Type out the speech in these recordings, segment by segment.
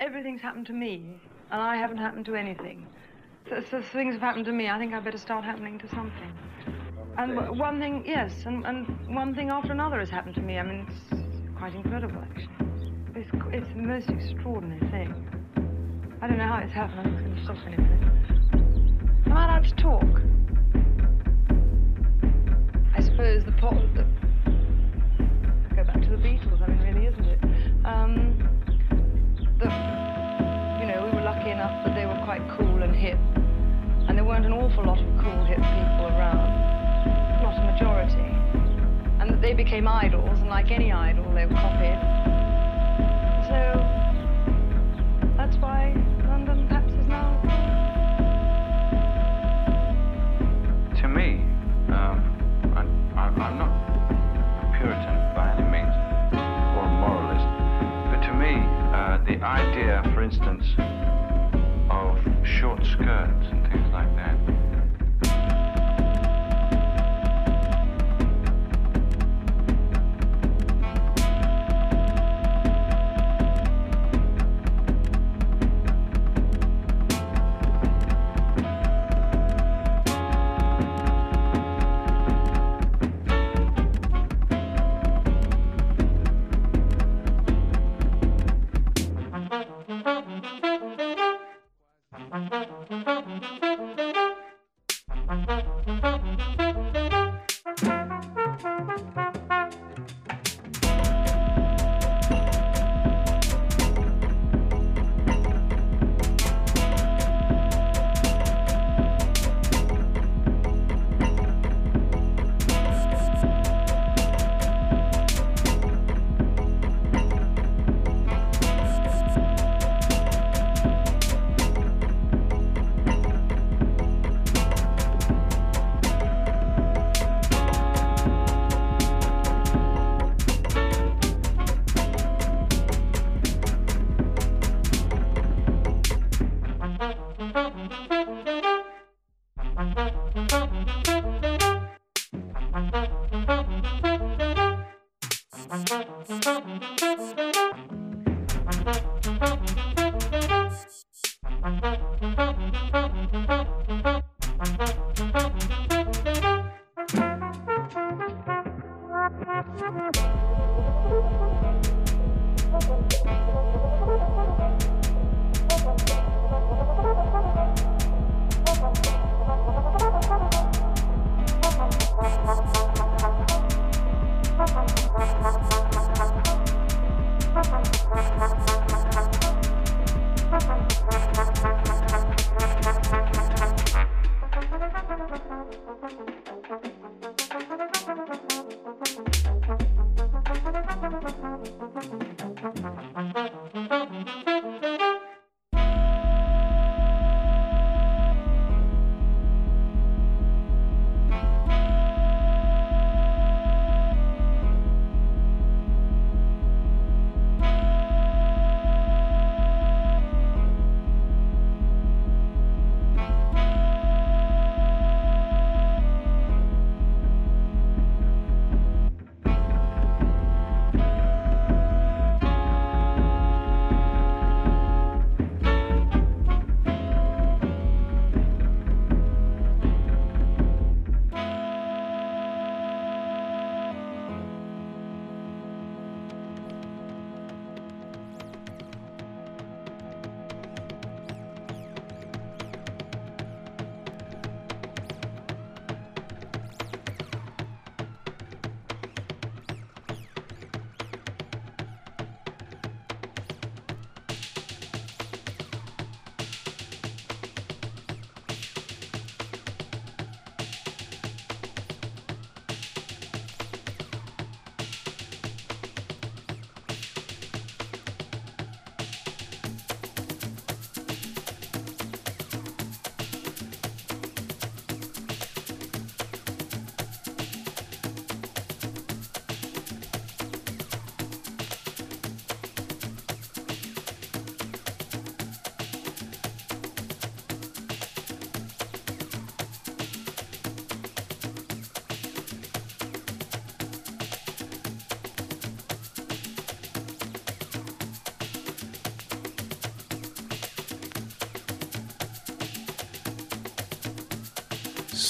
everything's happened to me, and I haven't happened to anything. So, so things have happened to me. I think I better start happening to something. And one thing, yes, and, and one thing after another has happened to me. I mean, it's quite incredible, actually. It's, it's the most extraordinary thing. I don't know how it's happened. I'm not going to stop in a minute. Am I allowed to talk? I suppose the pot. The, go back to the Beatles. I mean, really, isn't it? Um, the, you know, we were lucky enough that they were quite cool and hip, and there weren't an awful lot of cool, hip people around. Not a majority, and that they became idols, and like any idol, they were copied. So idea, for instance, of short skirts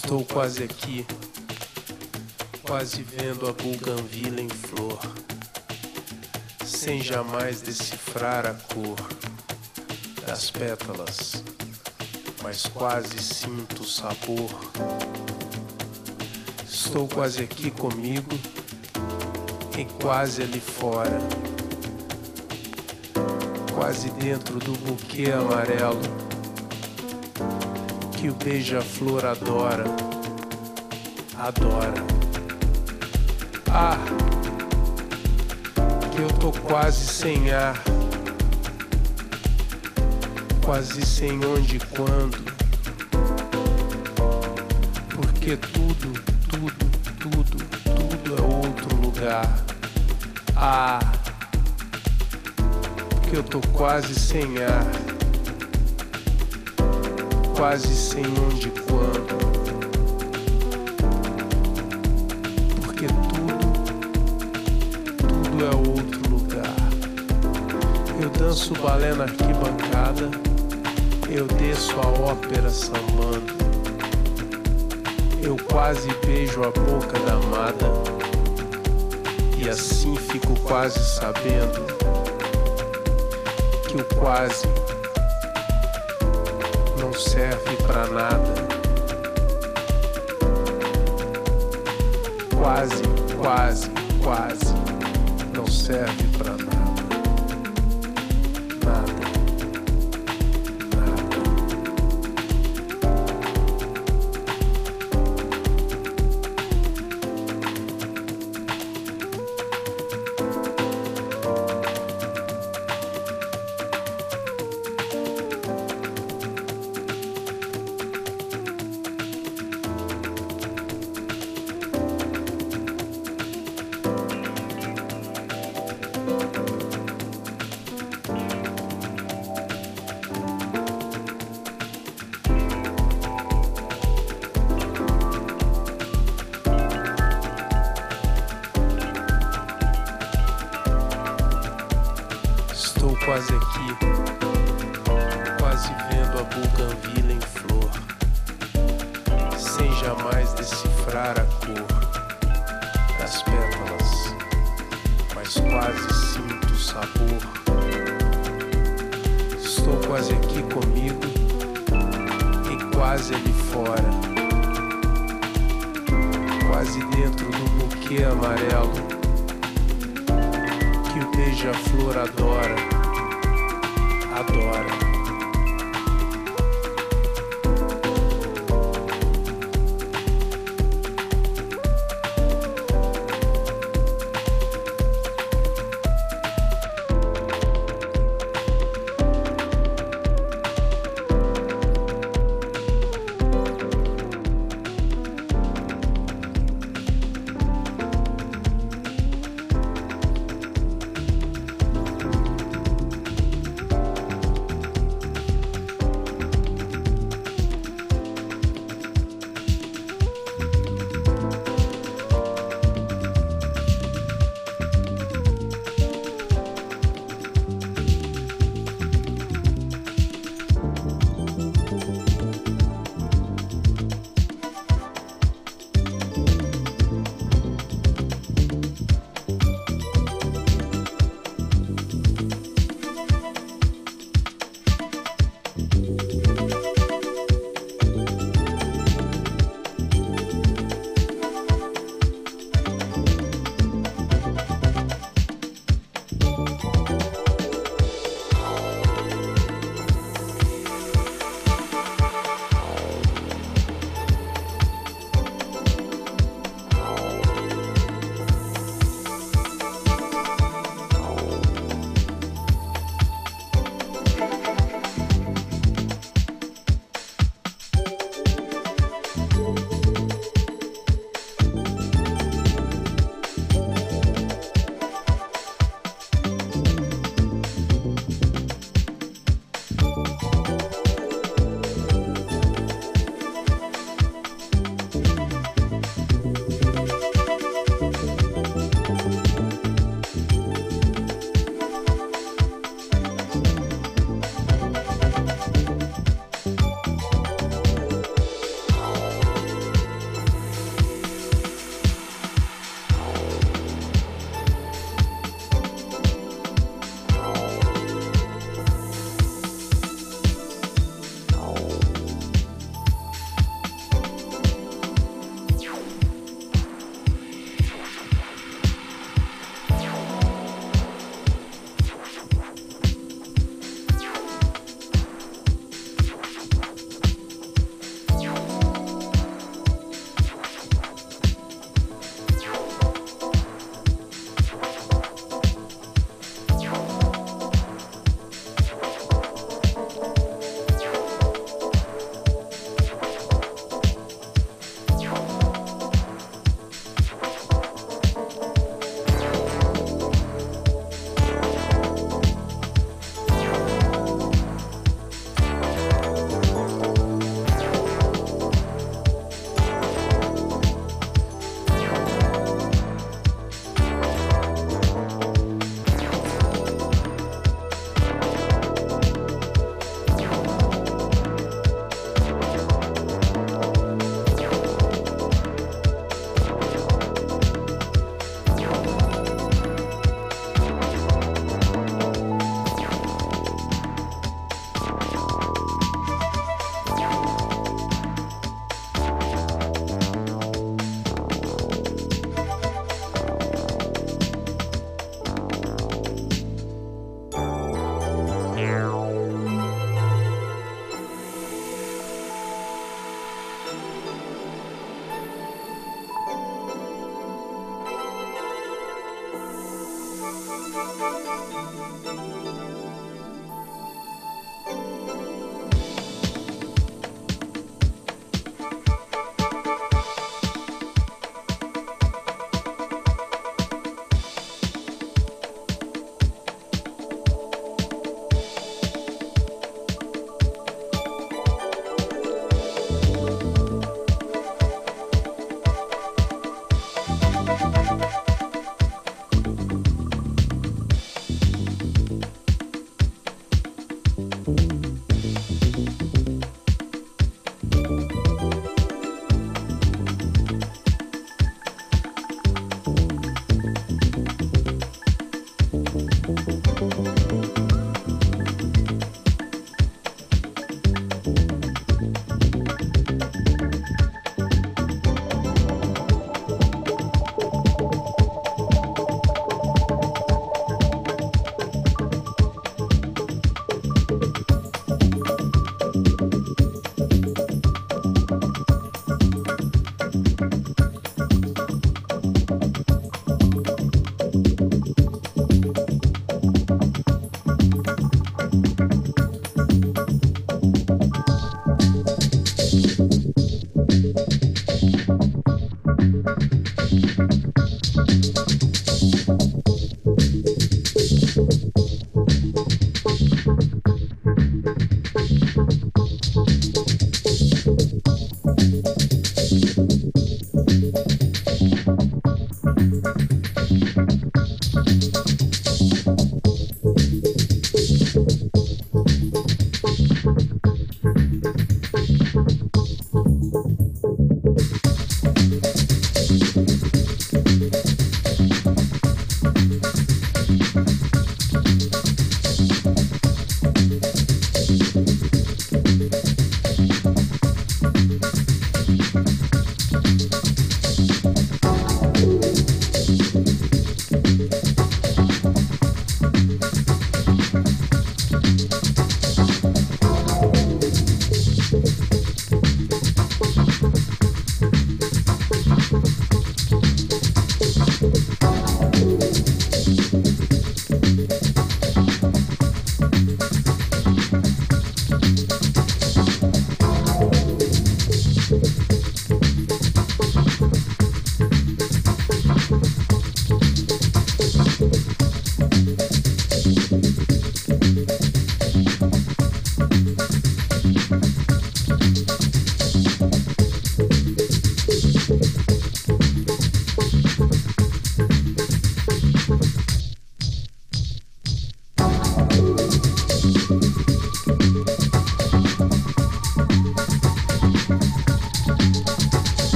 Estou quase aqui, quase vendo a buganvila em flor, sem jamais decifrar a cor das pétalas, mas quase sinto o sabor. Estou quase aqui comigo e quase ali fora, quase dentro do buquê amarelo que o beija-flor adora, adora. Ah, que eu tô quase sem ar, quase sem onde e quando, porque tudo, tudo, tudo, tudo é outro lugar. Ah, que eu tô quase sem ar quase sem onde e quando. Porque tudo, tudo é outro lugar. Eu danço balé na arquibancada, eu desço a ópera sambando. Eu quase beijo a boca da amada, e assim fico quase sabendo que o quase serve para nada. Quase, quase, quase não serve para nada. quase aqui, quase vendo a buganvila em flor, sem jamais decifrar a cor das pétalas, mas quase sinto o sabor. Estou quase aqui comigo e quase ali fora, quase dentro do buquê amarelo que o beija-flor adora Store